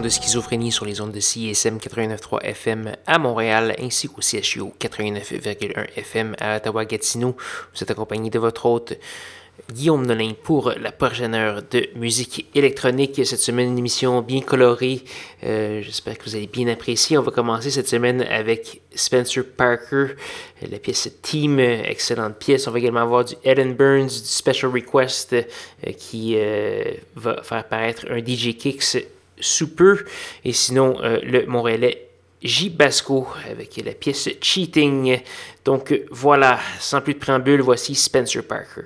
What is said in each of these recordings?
De schizophrénie sur les ondes de CISM 89.3 FM à Montréal ainsi qu'au CHU 89.1 FM à Ottawa-Gatineau. Vous êtes accompagné de votre hôte Guillaume Nolin pour la prochaine heure de musique électronique. Cette semaine, une émission bien colorée. Euh, j'espère que vous allez bien apprécier. On va commencer cette semaine avec Spencer Parker, la pièce Team, excellente pièce. On va également avoir du Eden Burns, du Special Request euh, qui euh, va faire paraître un DJ Kicks sous peu. Et sinon, le Montréalais J. Basco avec la pièce Cheating. Donc voilà, sans plus de préambule, voici Spencer Parker.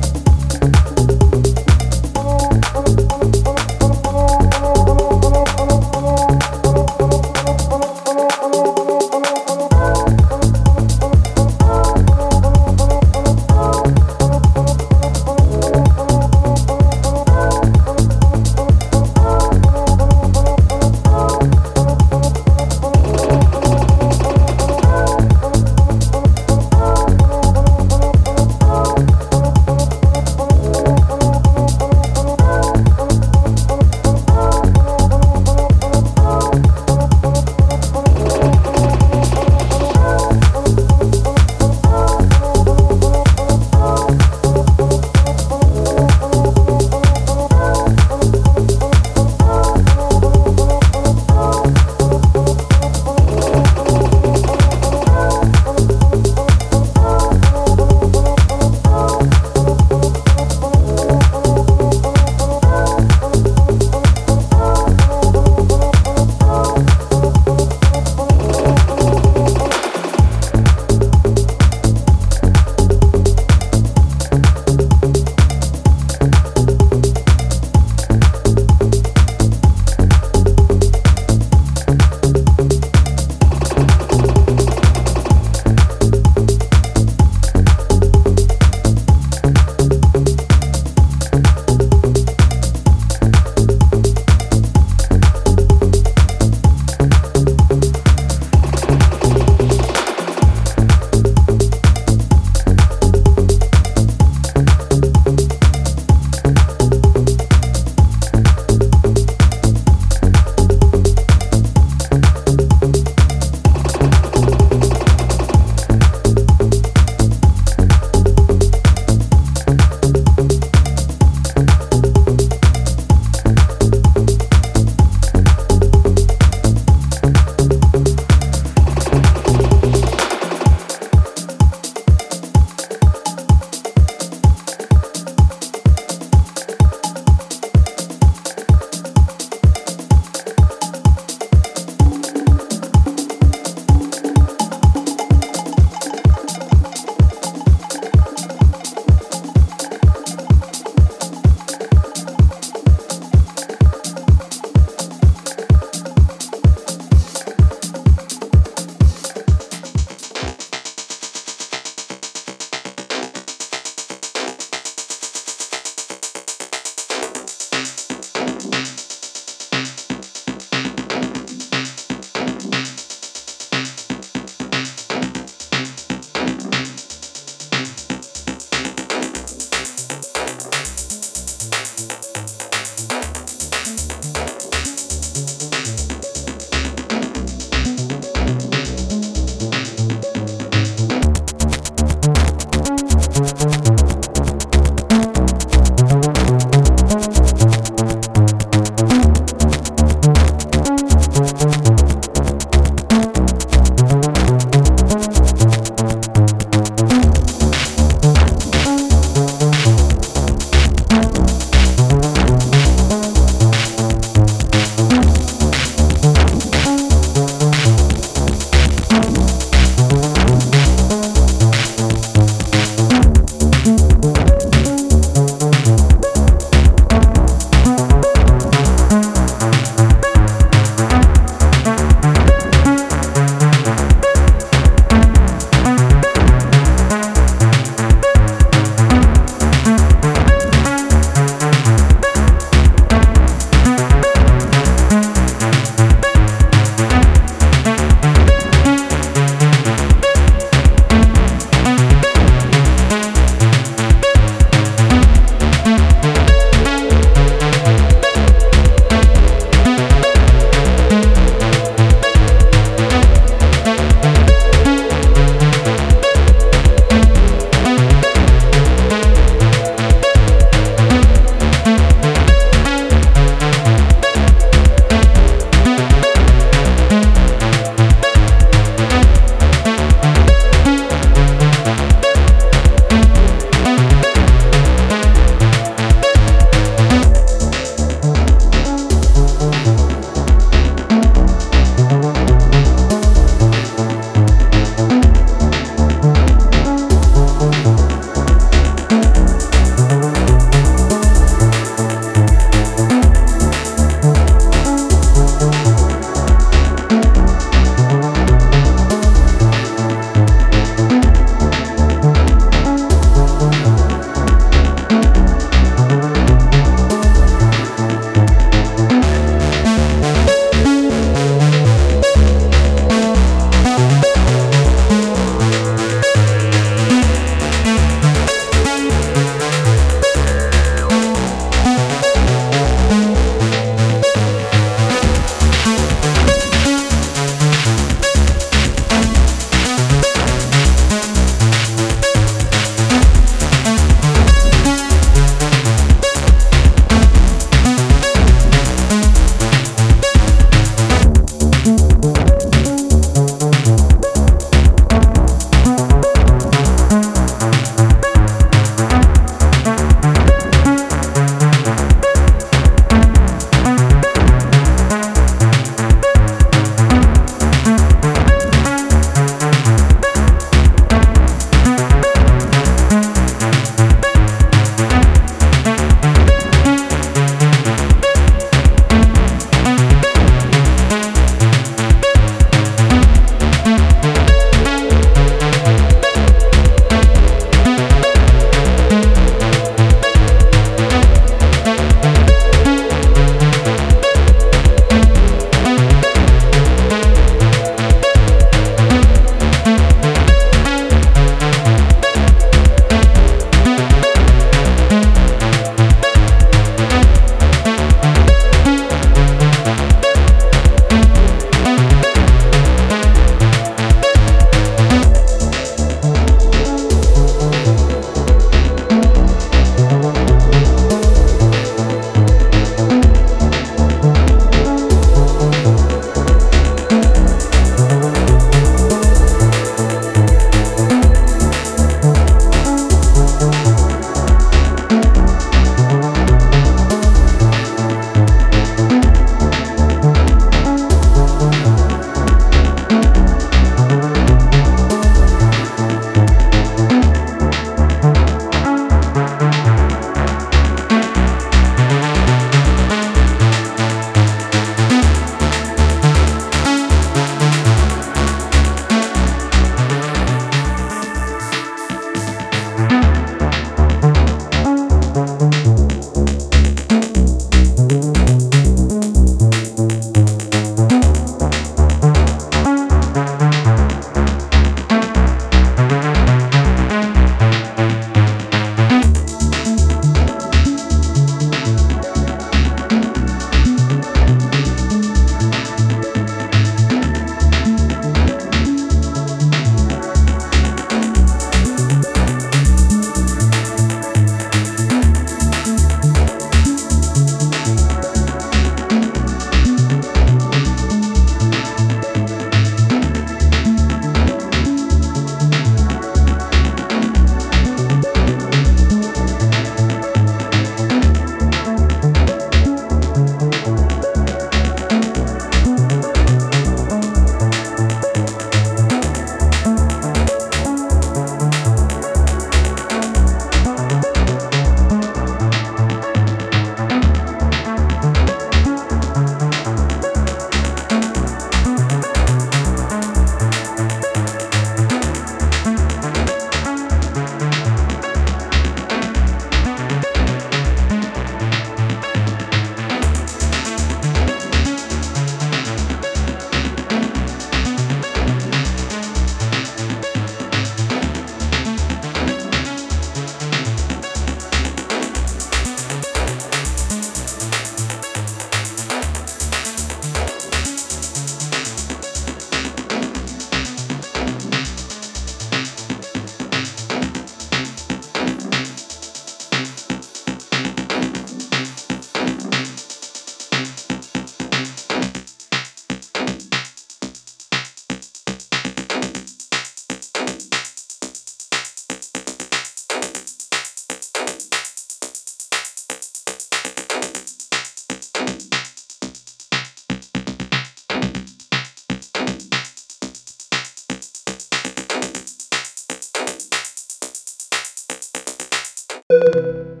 you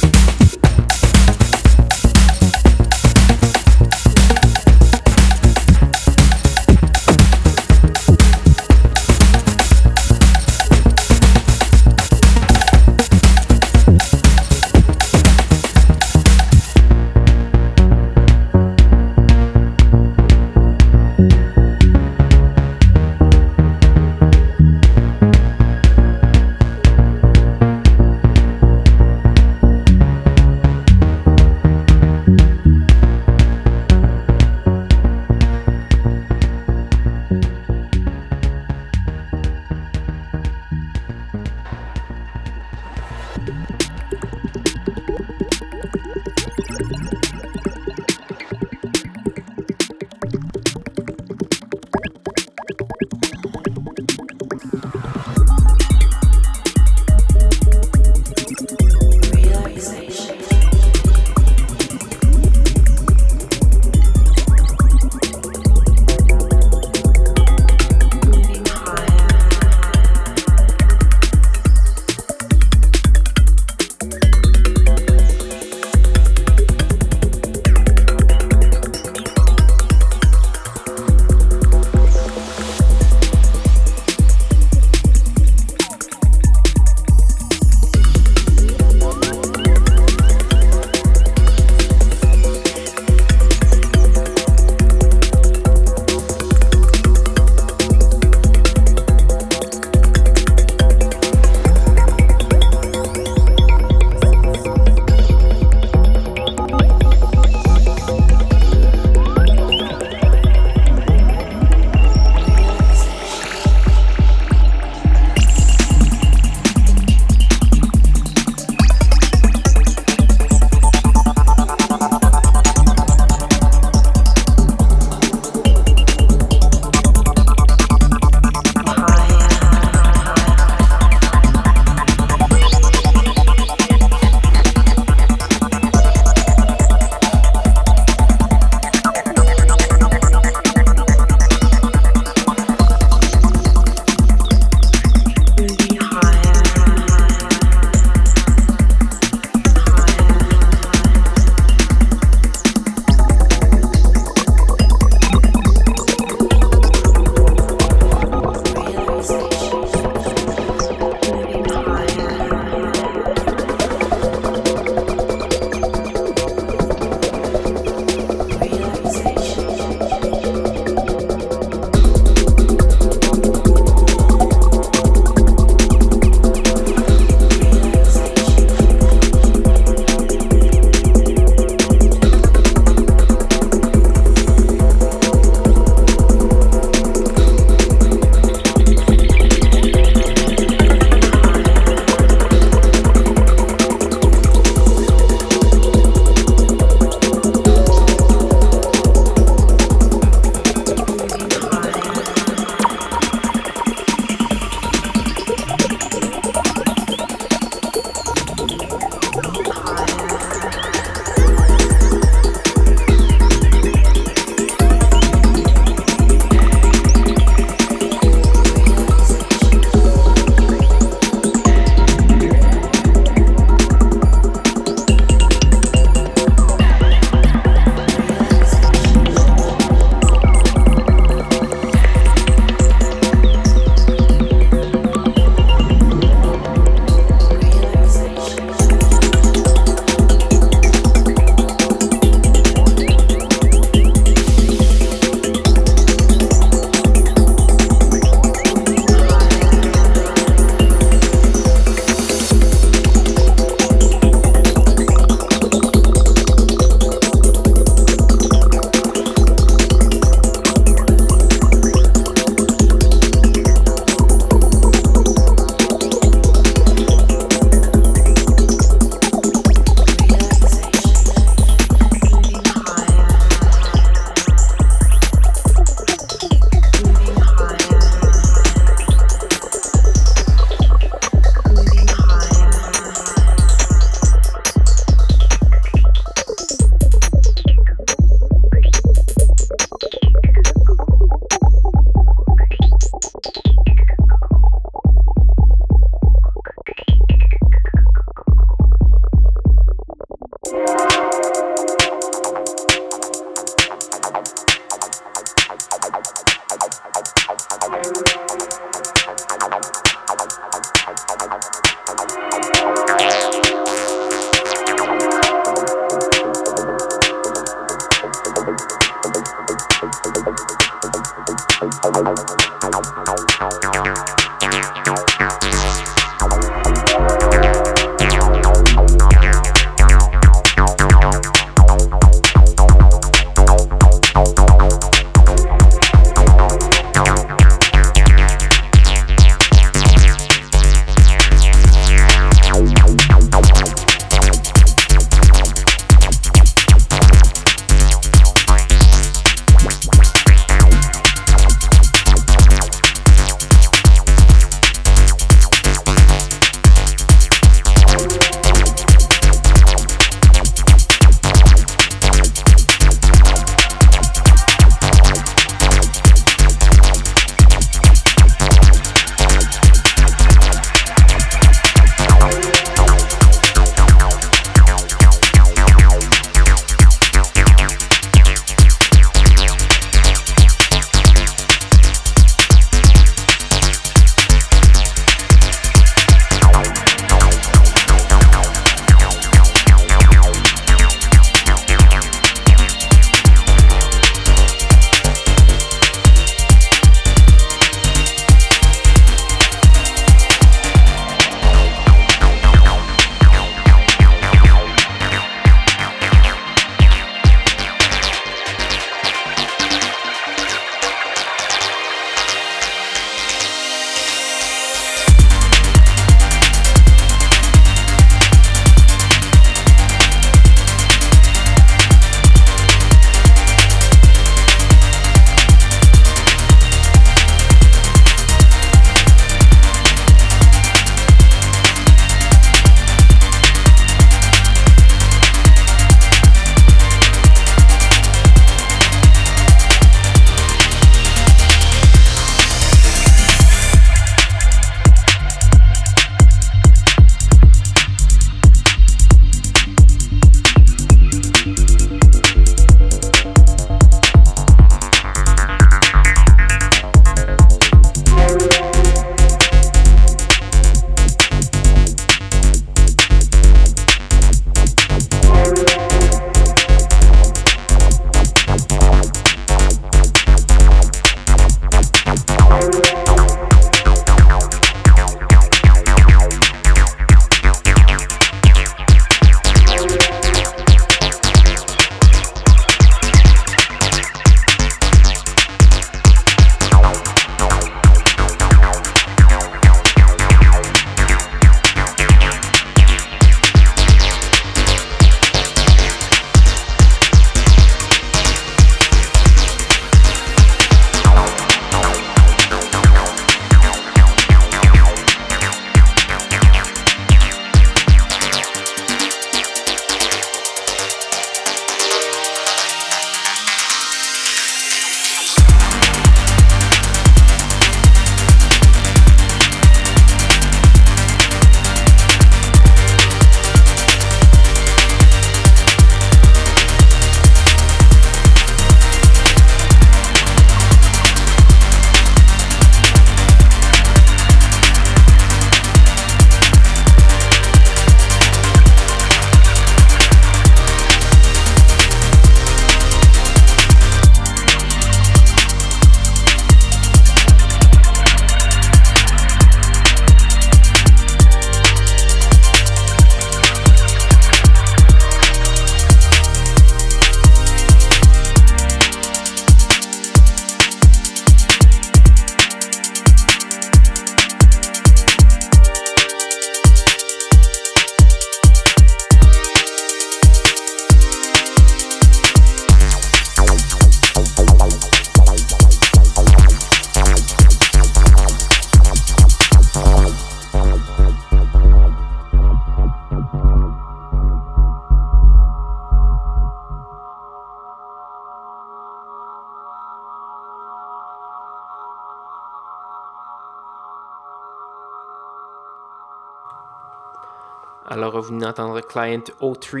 Alors, vous d'entendre Client 03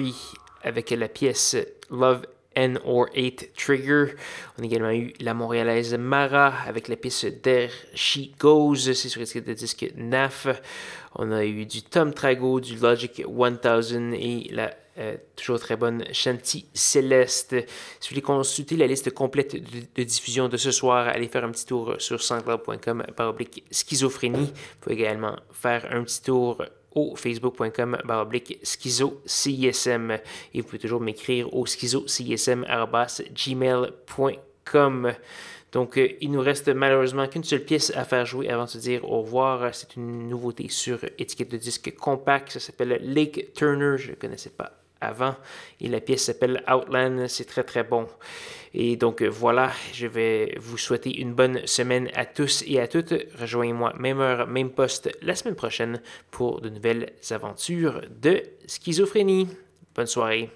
avec la pièce Love N or 8 Trigger. On a également eu la montréalaise Mara avec la pièce There She Goes, c'est sur le de disque NAF. On a eu du Tom Trago, du Logic 1000 et la euh, toujours très bonne Shanti Céleste. Si vous voulez consulter la liste complète de, diffusion de ce soir, allez faire un petit tour sur soundcloud.com par oblique schizophrénie. Vous pouvez également faire un petit tour au facebook.com baroblique schizo CISM et vous pouvez toujours m'écrire au schizo-cism.gmail.com. Donc, euh, il nous reste malheureusement qu'une seule pièce à faire jouer avant de se dire au revoir. C'est une nouveauté sur étiquette de disque compact. Ça s'appelle Lake Turner. Je ne connaissais pas avant. Et la pièce s'appelle Outland. C'est très très bon. Et donc euh, voilà, je vais vous souhaiter une bonne semaine à tous et à toutes. Rejoignez-moi même heure, même poste la semaine prochaine pour de nouvelles aventures de schizophrénie. Bonne soirée.